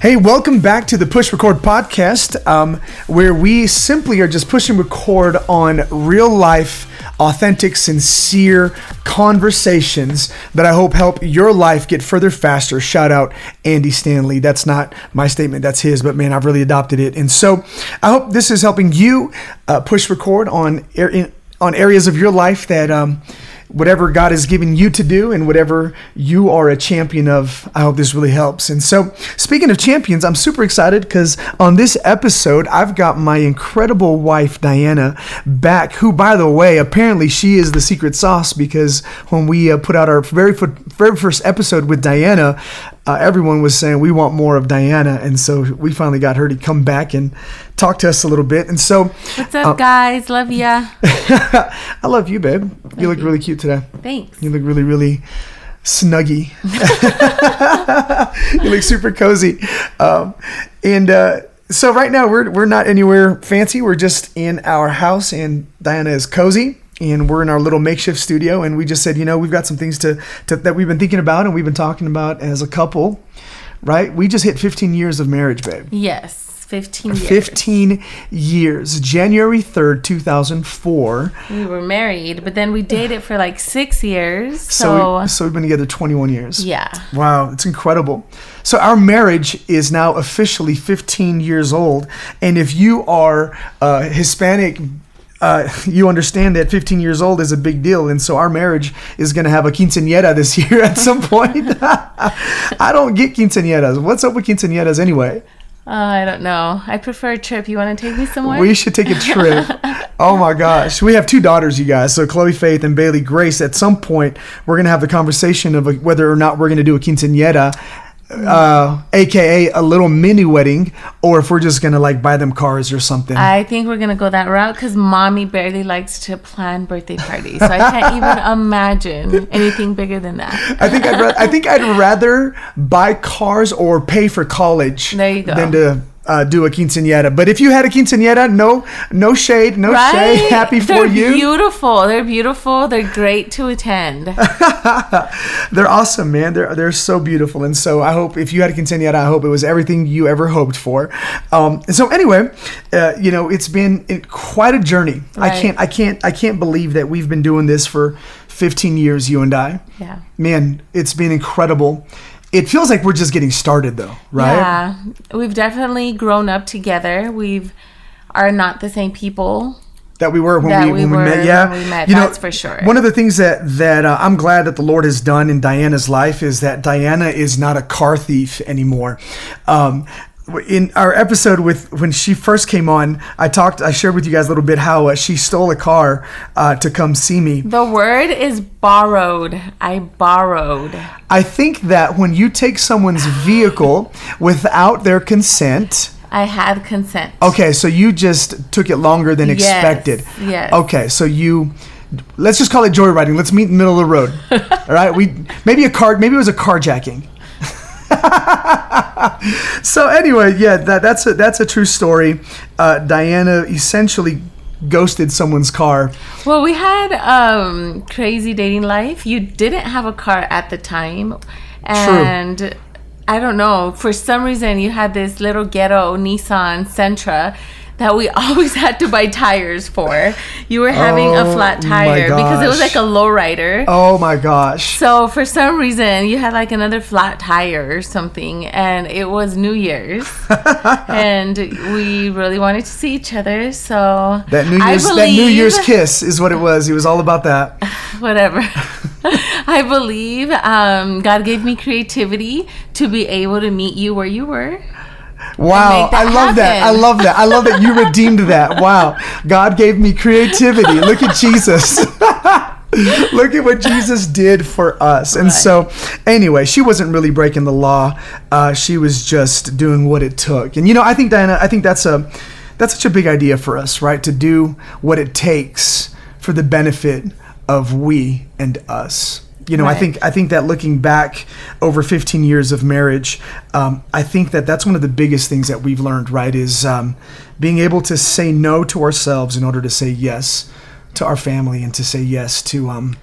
Hey, welcome back to the Push Record podcast, um, where we simply are just pushing record on real life, authentic, sincere conversations that I hope help your life get further faster. Shout out Andy Stanley. That's not my statement, that's his, but man, I've really adopted it. And so I hope this is helping you uh, push record on, ar- on areas of your life that. Um, whatever God has given you to do and whatever you are a champion of, I hope this really helps. And so, speaking of champions, I'm super excited because on this episode, I've got my incredible wife, Diana, back, who, by the way, apparently she is the secret sauce because when we uh, put out our very, very first episode with Diana, uh, everyone was saying we want more of Diana, and so we finally got her to come back and talk to us a little bit. And so, what's up, uh, guys? Love ya. I love you, babe. Love you look you. really cute today. Thanks. You look really, really snuggy. you look super cozy. Um, and uh, so right now we're we're not anywhere fancy. We're just in our house, and Diana is cozy and we're in our little makeshift studio and we just said you know we've got some things to, to, that we've been thinking about and we've been talking about as a couple right? We just hit 15 years of marriage babe. Yes 15 years. 15 years. January 3rd 2004 we were married but then we dated for like six years so so, we, so we've been together 21 years. Yeah. Wow it's incredible. So our marriage is now officially 15 years old and if you are a hispanic uh, you understand that 15 years old is a big deal, and so our marriage is going to have a quinceañera this year at some point. I don't get quinceañeras. What's up with quinceañeras anyway? Uh, I don't know. I prefer a trip. You want to take me somewhere? We should take a trip. oh my gosh. We have two daughters, you guys. So Chloe Faith and Bailey Grace. At some point, we're going to have the conversation of whether or not we're going to do a quinceañera uh, aka a little mini wedding, or if we're just gonna like buy them cars or something. I think we're gonna go that route because mommy barely likes to plan birthday parties, so I can't even imagine anything bigger than that. I think I'd ra- I think I'd rather buy cars or pay for college there you go. than to uh, do a quinceañera. But if you had a quinceañera, no, no shade, no right? shade. Happy for you. They're for you. Beautiful. They're beautiful. They're great to attend. they're awesome, man. They're they're so beautiful. And so I hope if you had a quinceañera, I hope it was everything you ever hoped for. Um, and so anyway, uh, you know, it's been quite a journey. Right. I can't I can't I can't believe that we've been doing this for 15 years, you and I. Yeah. Man, it's been incredible it feels like we're just getting started though, right? Yeah. We've definitely grown up together. We've are not the same people that we were when, we, we, when were, we met. Yeah, we met, you know, for sure. One of the things that that uh, I'm glad that the Lord has done in Diana's life is that Diana is not a car thief anymore. Um, in our episode with when she first came on, I talked, I shared with you guys a little bit how uh, she stole a car uh, to come see me. The word is borrowed. I borrowed. I think that when you take someone's vehicle without their consent, I had consent. Okay, so you just took it longer than yes, expected. Yes. Okay, so you let's just call it joyriding. Let's meet in the middle of the road. All right, we maybe a car, maybe it was a carjacking. so anyway, yeah, that, that's a that's a true story. Uh, Diana essentially ghosted someone's car. Well, we had um, crazy dating life. You didn't have a car at the time, and. True. I don't know. For some reason, you had this little ghetto Nissan Sentra that we always had to buy tires for. You were having oh, a flat tire because it was like a lowrider. Oh my gosh. So for some reason you had like another flat tire or something and it was New Year's and we really wanted to see each other. So that New Year's believe, that New Year's kiss is what it was. It was all about that. Whatever. I believe um, God gave me creativity to be able to meet you where you were. Wow, I love happen. that. I love that. I love that you redeemed that. Wow. God gave me creativity. Look at Jesus. Look at what Jesus did for us. And right. so, anyway, she wasn't really breaking the law. Uh, she was just doing what it took. And you know, I think Diana, I think that's a that's such a big idea for us, right? To do what it takes for the benefit of we and us you know, right. I think I think that looking back over 15 years of marriage, um, I think that that's one of the biggest things that we've learned. Right, is um, being able to say no to ourselves in order to say yes to our family and to say yes to um,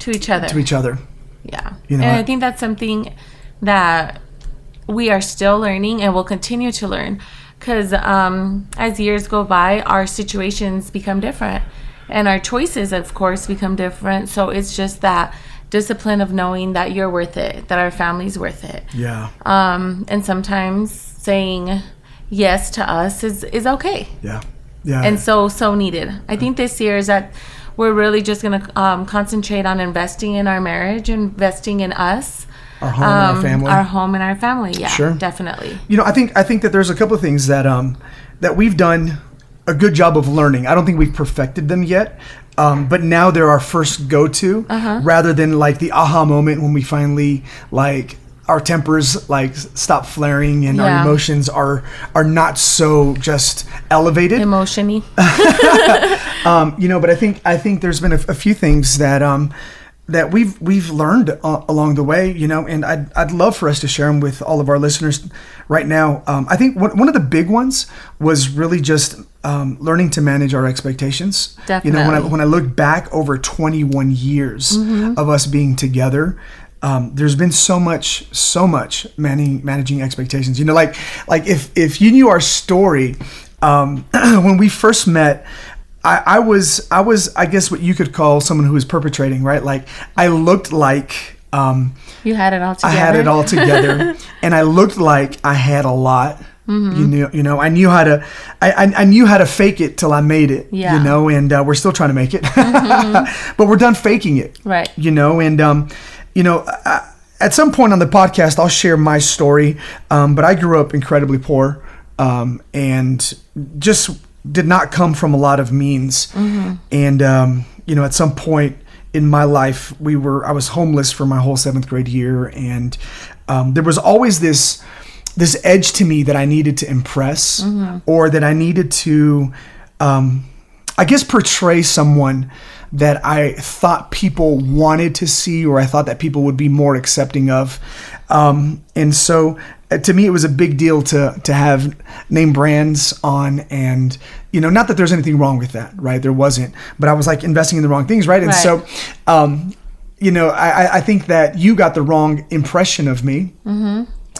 to each other. To each other. Yeah, you know, and I think that's something that we are still learning and will continue to learn because um, as years go by, our situations become different and our choices, of course, become different. So it's just that discipline of knowing that you're worth it, that our family's worth it. Yeah. Um, and sometimes saying yes to us is, is okay. Yeah. Yeah. And so, so needed. I think this year is that we're really just going to um, concentrate on investing in our marriage, investing in us our home and our um, family. Our home and our family. Yeah, Sure. definitely. you know, I think I think that there's a couple of things that um that we've done a good job of learning. I don't think we've perfected them yet. Um, but now they're our first go-to Uh-huh. rather than like the aha moment when we finally like our tempers like stop flaring and our emotions are are not so just elevated Emotiony. um, you know, but I think I think there's been a, a few things that um, that we've we've learned uh, along the way, you know, and I'd I'd love for us to share them with all of our listeners right now. Um, I think one, one of the big ones was really just um, learning to manage our expectations. You know, when I when I look back over 21 years of us being together. Um, there's been so much, so much managing managing expectations. You know, like like if if you knew our story, um, when we first met, I, I was I was I guess what you could call someone who was perpetrating, right? Like I looked like um, You had it all together I had it all together, and I looked like I had a lot. Mm-hmm. You know, you know, I knew how to, I, I, I knew how to fake it till I made it. Yeah. You know, and uh, we're still trying to make it, but we're done faking it. Right. You know, and um, you know, I, at some point on the podcast, I'll share my story. Um, but I grew up incredibly poor, um, and just did not come from a lot of means. Mm-hmm. And um, you know, at some point in my life, we were I was homeless for my whole seventh grade year, and um, there was always this this edge to me that I needed to impress, or that I needed to, um, I guess, portray someone that I thought people wanted to see, or I thought that people would be more accepting of. Um, and so, uh, to me, it was a big deal to to have name brands on, and you know, not that there's anything wrong with that, right? There wasn't, but I was like investing in the wrong things, right? And Right. so, um, you know, I, I- I think that you got the wrong impression of me.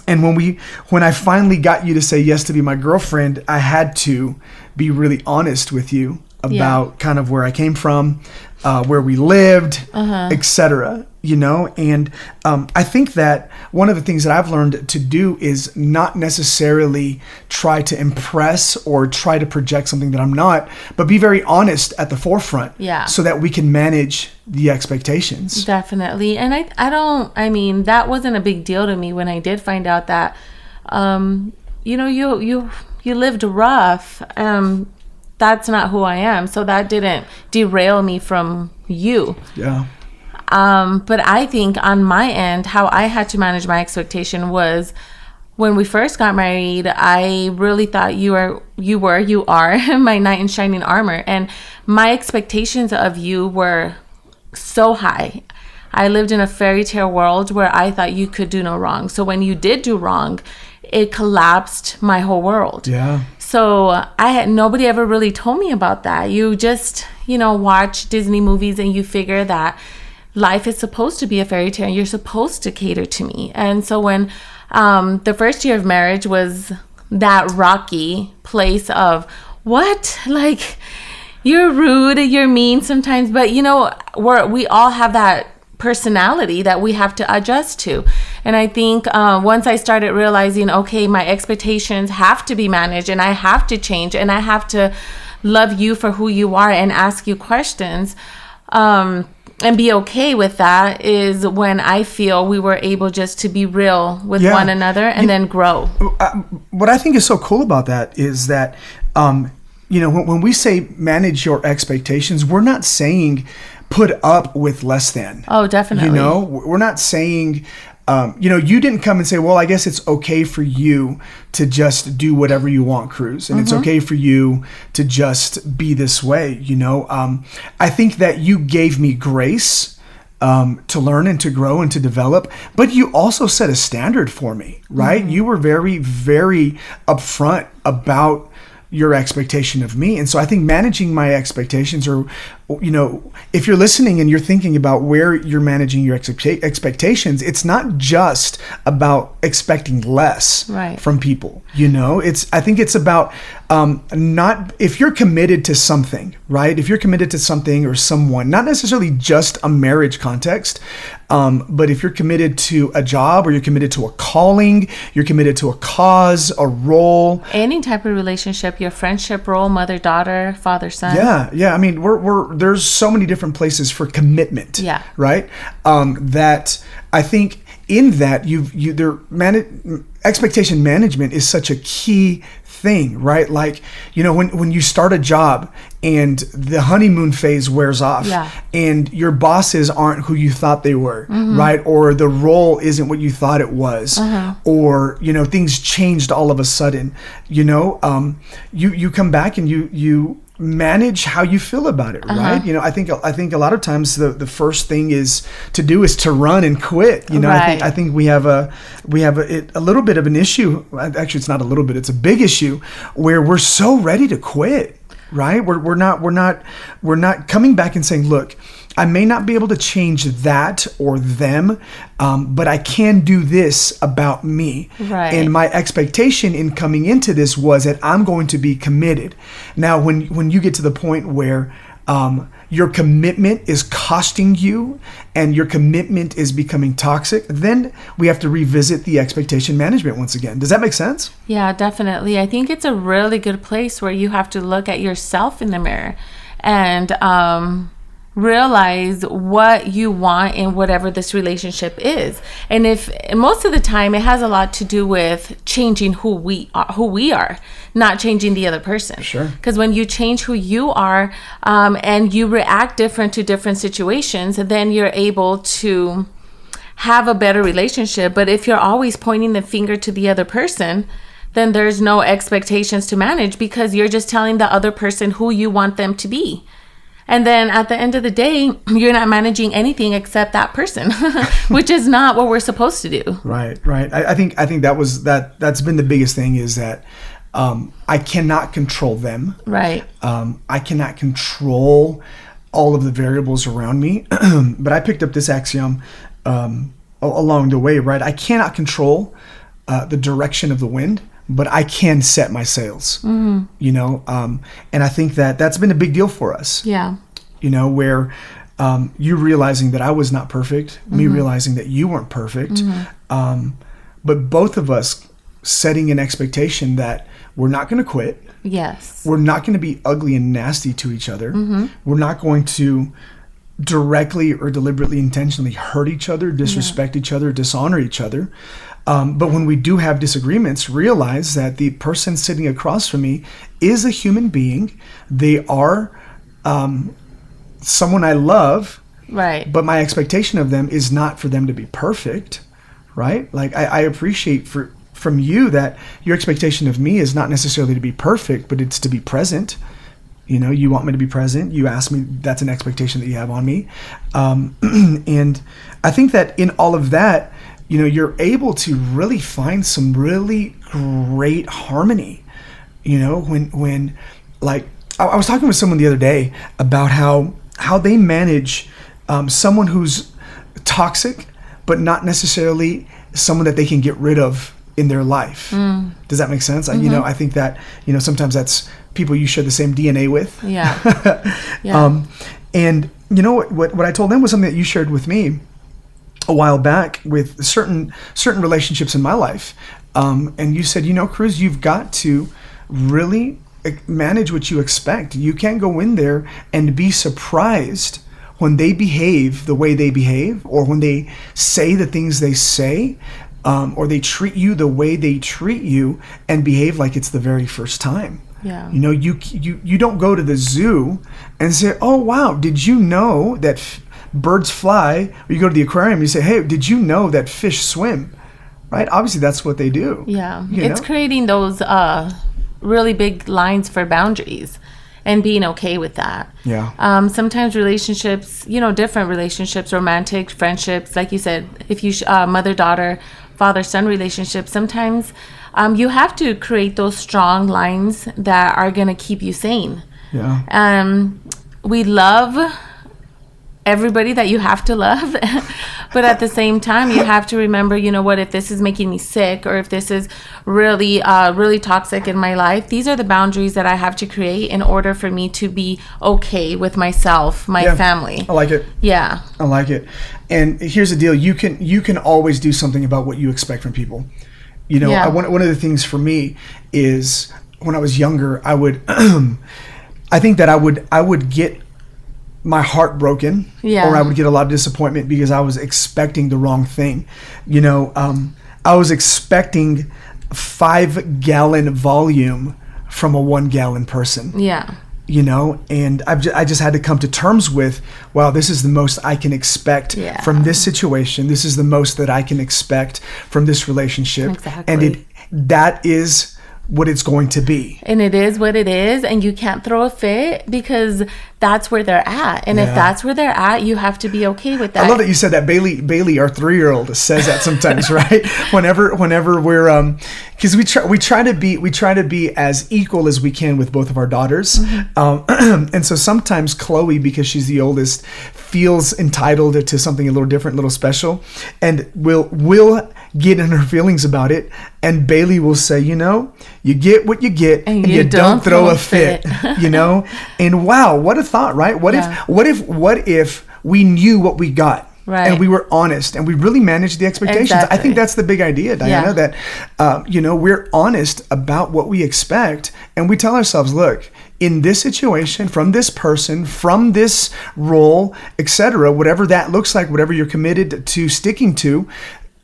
And when we, when I finally got you to say yes to be my girlfriend, I had to be really honest with you about kind of where I came from, uh, where we lived, etc. You know, and um, I think that one of the things that I've learned to do is not necessarily try to impress or try to project something that I'm not, but be very honest at the forefront, Yeah. so that we can manage the expectations. Definitely. And I I don't I mean, that wasn't a big deal to me when I did find out that um you know, you you you lived rough. Um that's not who I am. So that didn't derail me from you. Yeah. Um, but I think on my end, how I had to manage my expectation was when we first got married, I really thought you were, you were, you are my knight in shining armor. And my expectations of you were so high. I lived in a fairy tale world where I thought you could do no wrong. So when you did do wrong, it collapsed my whole world. Yeah. So I had nobody ever really told me about that. You just, you know, watch Disney movies and you figure that life is supposed to be a fairy tale and you're supposed to cater to me. And so when um, the first year of marriage was that rocky place of what? Like you're rude, you're mean sometimes, but you know, we're we all have that personality that we have to adjust to. And I think uh, once I started realizing, okay, my expectations have to be managed and I have to change and I have to love you for who you are and ask you questions. Um, and be okay with that is when I feel we were able just to be real with Yeah. one another and then grow. what I think is so cool about that is that, um, you know, when, when we say manage your expectations, we're not saying put up with less than. Oh, definitely. You know, we're not saying, um, you know, you didn't come and say, well, I guess it's okay for you to just do whatever you want, Cruz, and Mm-hmm. it's okay for you to just be this way. You know, um, I think that you gave me grace. Um, to learn and to grow and to develop, but you also set a standard for me, right? Mm-hmm. You were very, very upfront about your expectation of me. And so I think managing my expectations or you know, if you're listening and you're thinking about where you're managing your expecta- expectations, it's not just about expecting less Right. from people. You know, it's I think it's about um, not if you're committed to something, right? If you're committed to something or someone, not necessarily just a marriage context, um, but if you're committed to a job or you're committed to a calling, you're committed to a cause, a role, Any type of relationship, your friendship role, mother, daughter, father, son. Yeah, yeah. I mean, we're, we're there's so many different places for commitment. Yeah. Right. Um, that I think in that you've you there man expectation management is such a key thing, right? Like you know when when you start a job and the honeymoon phase wears off, Yeah. and your bosses aren't who you thought they were, right? Or the role isn't what you thought it was, or you know things changed all of a sudden. You know, um, you you come back and you you manage how you feel about it, uh-huh. right? You know, I think I think a lot of times the the first thing is to do is to run and quit. You know, I think I think we have a we have a, it, a little bit of an issue. Actually, it's not a little bit; it's a big issue where we're so ready to quit. Right? We're, we're not we're not we're not coming back and saying, look, I may not be able to change that or them, um, but I can do this about me. Right. And my expectation in coming into this was that I'm going to be committed. Now, when when you get to the point where um, your commitment is costing you and your commitment is becoming toxic, then we have to revisit the expectation management once again. Does that make sense? Yeah, definitely. I think it's a really good place where you have to look at yourself in the mirror and um, realize what you want in whatever this relationship is. And if and most of the time it has a lot to do with changing who we are, who we are, not changing the other person. Sure. Because when you change who you are um, and you react different to different situations, then you're able to have a better relationship. But if you're always pointing the finger to the other person, then there's no expectations to manage because you're just telling the other person who you want them to be. And then at the end of the day, you're not managing anything except that person, which is not what we're supposed to do. Right, right. I, I think I think that was that that's been the biggest thing is that um, I cannot control them. Right. Um, I cannot control all of the variables around me. but I picked up this axiom um, along the way, right? I cannot control uh, the direction of the wind, but I can set my sails. You know, um, and I think that that's been a big deal for us Yeah. you know, where um, you realizing that I was not perfect, me realizing that you weren't perfect, um, but both of us setting an expectation that we're not going to quit, Yes. we're not going to be ugly and nasty to each other, we're not going to directly or deliberately intentionally hurt each other, disrespect each other, dishonor each other. Um, but when we do have disagreements, realize that the person sitting across from me is a human being. They are um, someone I love, Right. but my expectation of them is not for them to be perfect, right? Like I, I appreciate for from you that your expectation of me is not necessarily to be perfect, but it's to be present. You know, you want me to be present. You ask me. That's an expectation that you have on me, um, and I think that in all of that, you know, you're able to really find some really great harmony. You know, when when like I, I was talking with someone the other day about how how they manage um, someone who's toxic, but not necessarily someone that they can get rid of in their life. Does that make sense? I, you know, I think that you know sometimes that's people you share the same DNA with. Yeah. Yeah. Um, and you know what, what? What I told them was something that you shared with me a while back with certain certain relationships in my life. Um, and you said, you know, Cruz, you've got to really manage what you expect. You can't go in there and be surprised when they behave the way they behave, or when they say the things they say, um, or they treat you the way they treat you, and behave like it's the very first time. Yeah. You know, you you you don't go to the zoo and say, "Oh wow, did you know that f- birds fly?" Or you go to the aquarium, you say, "Hey, did you know that fish swim?" Right? Obviously, that's what they do. Yeah, You it's know? creating those uh, really big lines for boundaries and being okay with that. Yeah. Um, sometimes relationships, you know, different relationships, romantic friendships, like you said, if you sh- uh, mother daughter, father son relationships, sometimes um, you have to create those strong lines that are going to keep you sane. Yeah. Um, we love everybody that you have to love but at the same time you have to remember you know what if this is making me sick or if this is really uh, really toxic in my life these are the boundaries that i have to create in order for me to be okay with myself my Yeah. family I like it. yeah I like it. And here's the deal: you can you can always do something about what you expect from people. You know, Yeah. I, one one of the things for me is when I was younger, I would, I think that I would I would get my heart broken, Yeah. or I would get a lot of disappointment because I was expecting the wrong thing. You know, um, I was expecting five gallon volume from a one gallon person yeah you know and I've just, i just had to come to terms with wow this is the most i can expect Yeah. from this situation this is the most that i can expect from this relationship Exactly. and it that is what it's going to be. And it is what it is and you can't throw a fit because that's where they're at. And Yeah. if that's where they're at you have to be okay with that I love that. you said that. Bailey Bailey our 3-year-old says that sometimes right? Whenever whenever we're um cuz we try we try to be we try to be as equal as we can with both of our daughters. Um and so sometimes Chloe because she's the oldest feels entitled to something a little different a little special and will will get in her feelings about it and Bailey will say you know you get what you get and, you, don't, throw, a fit, you know and wow what a thought right what Yeah. if what if what if we knew what we got Right. and we were honest and we really managed the expectations i think that's the big idea diana Yeah. that um, you know we're honest about what we expect and we tell ourselves look in this situation from this person from this role etc whatever that looks like whatever you're committed to sticking to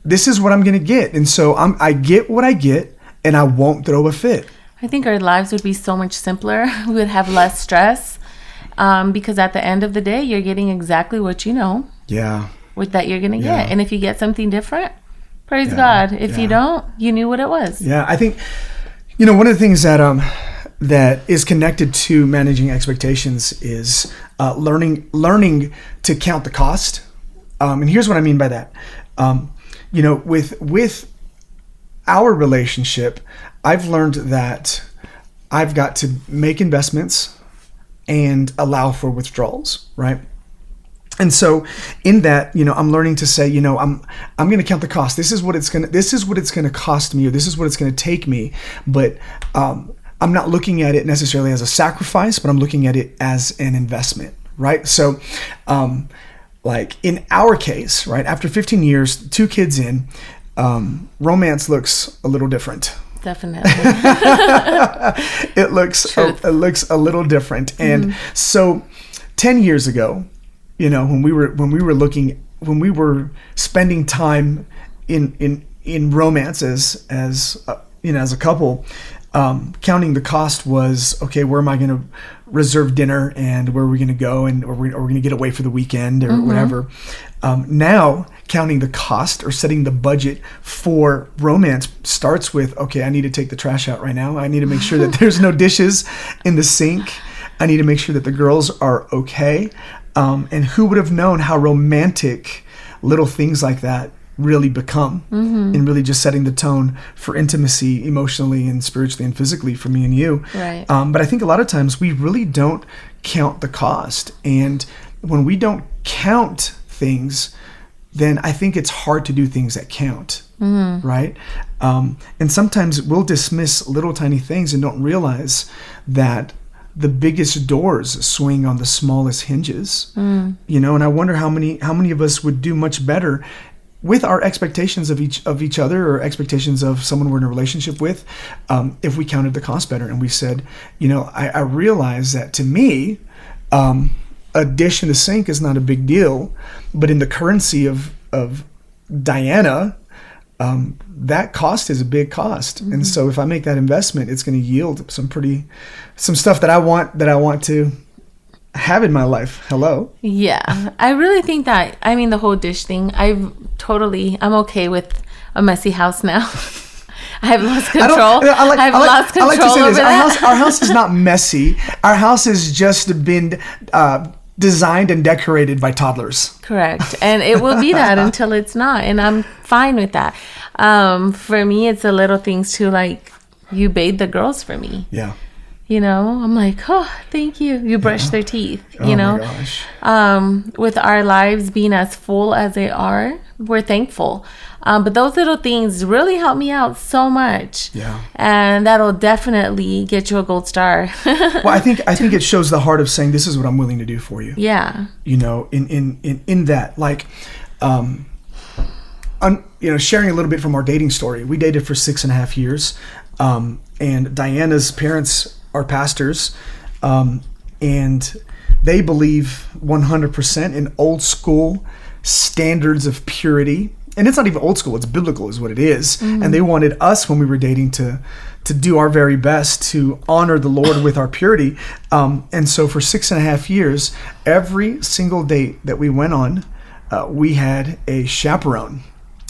this is what i'm going to get and so I'm, i get what i get and i won't throw a fit I think our lives would be so much simpler. We would have less stress um, because at the end of the day, you're getting exactly what you know yeah what that you're going to Yeah. get. And if you get something different, praise Yeah, God. If yeah. you don't, you knew what it was. Yeah, I think you know one of the things that um that is connected to managing expectations is uh, learning learning to count the cost. Um, and here's what I mean by that. Um, you know, with with our relationship, I've learned that I've got to make investments and allow for withdrawals, right? And so in that, you know, I'm learning to say, you know, I'm I'm going to count the cost. This is what it's going to this is what it's going to cost me or this is what it's going to take me, but um I'm not looking at it necessarily as a sacrifice, but I'm looking at it as an investment, right? So um like in our case, right, after 15 years, two kids in, um, romance looks a little different. Definitely. it looks a, it looks a little different. And so 10 years ago you know when we were when we were looking when we were spending time in in in romance as as uh, you know as a couple um, counting the cost was okay where am i going to reserve dinner and where are we going to go and or we're, we're going to get away for the weekend or whatever? Um, now counting the cost or setting the budget for romance starts with okay i need to take the trash out right now. I need to make sure that there's no dishes in the sink. I need to make sure that the girls are okay. Um, and who would have known how romantic little things like that really become and really just setting the tone for intimacy emotionally and spiritually and physically for me and you. Right. um, but i think a lot of times we really don't count the cost. And when we don't count things then i think it's hard to do things that count right? Um, and sometimes we'll dismiss little tiny things and don't realize that the biggest doors swing on the smallest hinges you know? And i wonder how many how many of us would do much better with our expectations of each of each other or expectations of someone we're in a relationship with um, if we counted the cost better and we said you know i, I realize that to me um, a dish in the sink is not a big deal but in the currency of of diana um, that cost is a big cost. And so if i make that investment it's going to yield some pretty some stuff that i want that i want to have in my life hello Yeah, I really think that. I mean, the whole dish thing. I've totally. I'm okay with a messy house now. I have lost control. don't. I like. have I like, lost I control like to say over this. Our that. house. Our house is not messy. Our house has just been uh, designed and decorated by toddlers. Correct. And it will be that until it's not. And I'm fine with that. Um, for me, it's the little things too, like you bathe the girls for me. Yeah. You know, I'm like, oh, thank you. You brush their teeth. You Oh my know, gosh. um, with our lives being as full as they are, we're thankful. Um, but those little things really help me out so much. Yeah. And that'll definitely get you a gold star. Well, I think I think it shows the heart of saying this is what I'm willing to do for you. yeah. you know in in in, in that like um un, you know sharing a little bit from our dating story we dated for six and a half years um and diana's parents are pastors um and they believe 100% in old school standards of purity. And it's not even old school it's biblical is what it is. and they wanted us when we were dating to to do our very best to honor the lord with our purity. Um, and so for six and a half years every single date that we went on uh, we had a chaperone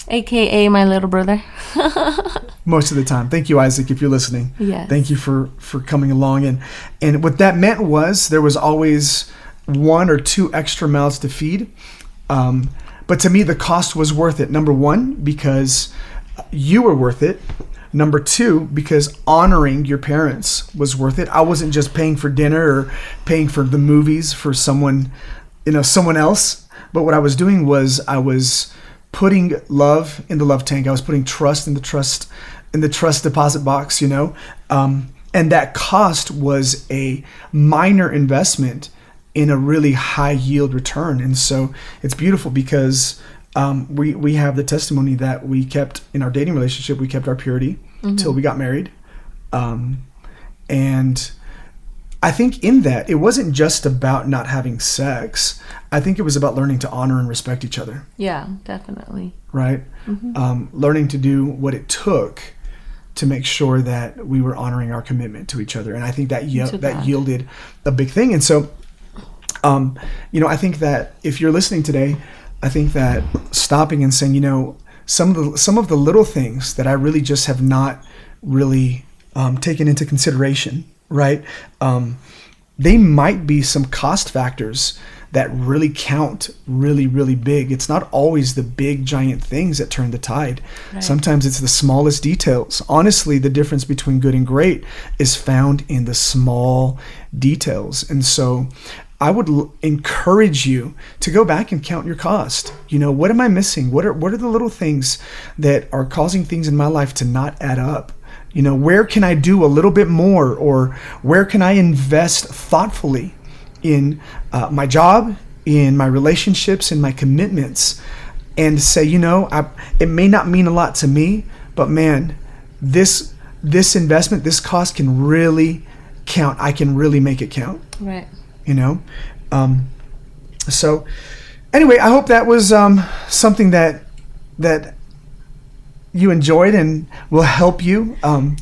AKA my little brother. most of the time. Thank you, Isaac, if you're listening. Yes. Thank you for for coming along. And and what that meant was there was always one or two extra mouths to feed. Um, but to me, the cost was worth it. Number one, because you were worth it. Number two, because honoring your parents was worth it. I wasn't just paying for dinner or paying for the movies for someone, you know, someone else. But what I was doing was I was putting love in the love tank. I was putting trust in the trust in the trust deposit box, you know. Um, and that cost was a minor investment in a really high yield return. And so it's beautiful because um, we we have the testimony that we kept in our dating relationship. We kept our purity until we got married, um, and I think in that it wasn't just about not having sex. I think it was about learning to honor and respect each other Yeah, definitely. right? Um, learning to do what it took to make sure that we were honoring our commitment to each other, and I think that To that God. yielded a big thing. And so, um, you know, I think that if you're listening today, I think that stopping and saying, you know, some of the some of the little things that I really just have not really um, taken into consideration, right? Um, they might be some cost factors that really count really really big it's not always the big giant things that turn the tide sometimes it's the smallest details honestly the difference between good and great is found in the small details and so I would l- encourage you to go back and count your cost. You know, what am I missing? What are what are the little things that are causing things in my life to not add up? You know, where can I do a little bit more or where can I invest thoughtfully in uh, my job, in my relationships, in my commitments and say, you know, I, it may not mean a lot to me, but man, this this investment, this cost can really count. I can really make it count Right. you know um, so anyway i hope that was um, something that that you enjoyed and will help you um,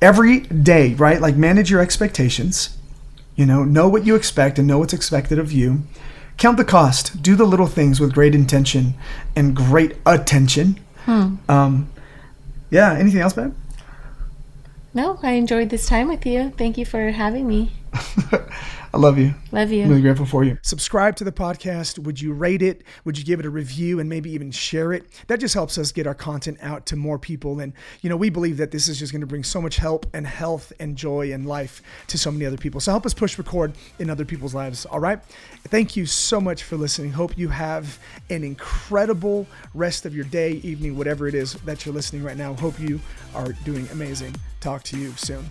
every day right? Like manage your expectations. You know know what you expect and know what's expected of you. Count the cost. Do the little things with great intention and great attention. Um, yeah anything else man No, I enjoyed this time with you. Thank you for having me. i love you Love you. I'm really grateful for you. Subscribe to the podcast. Would you rate it? Would you give it a review and maybe even share it? That just helps us get our content out to more people. And, you know, we believe that this is just going to bring so much help and health and joy and life to so many other people. So help us push record in other people's lives. All right. Thank you so much for listening. Hope you have an incredible rest of your day, evening, whatever it is that you're listening right now. Hope you are doing amazing. Talk to you soon.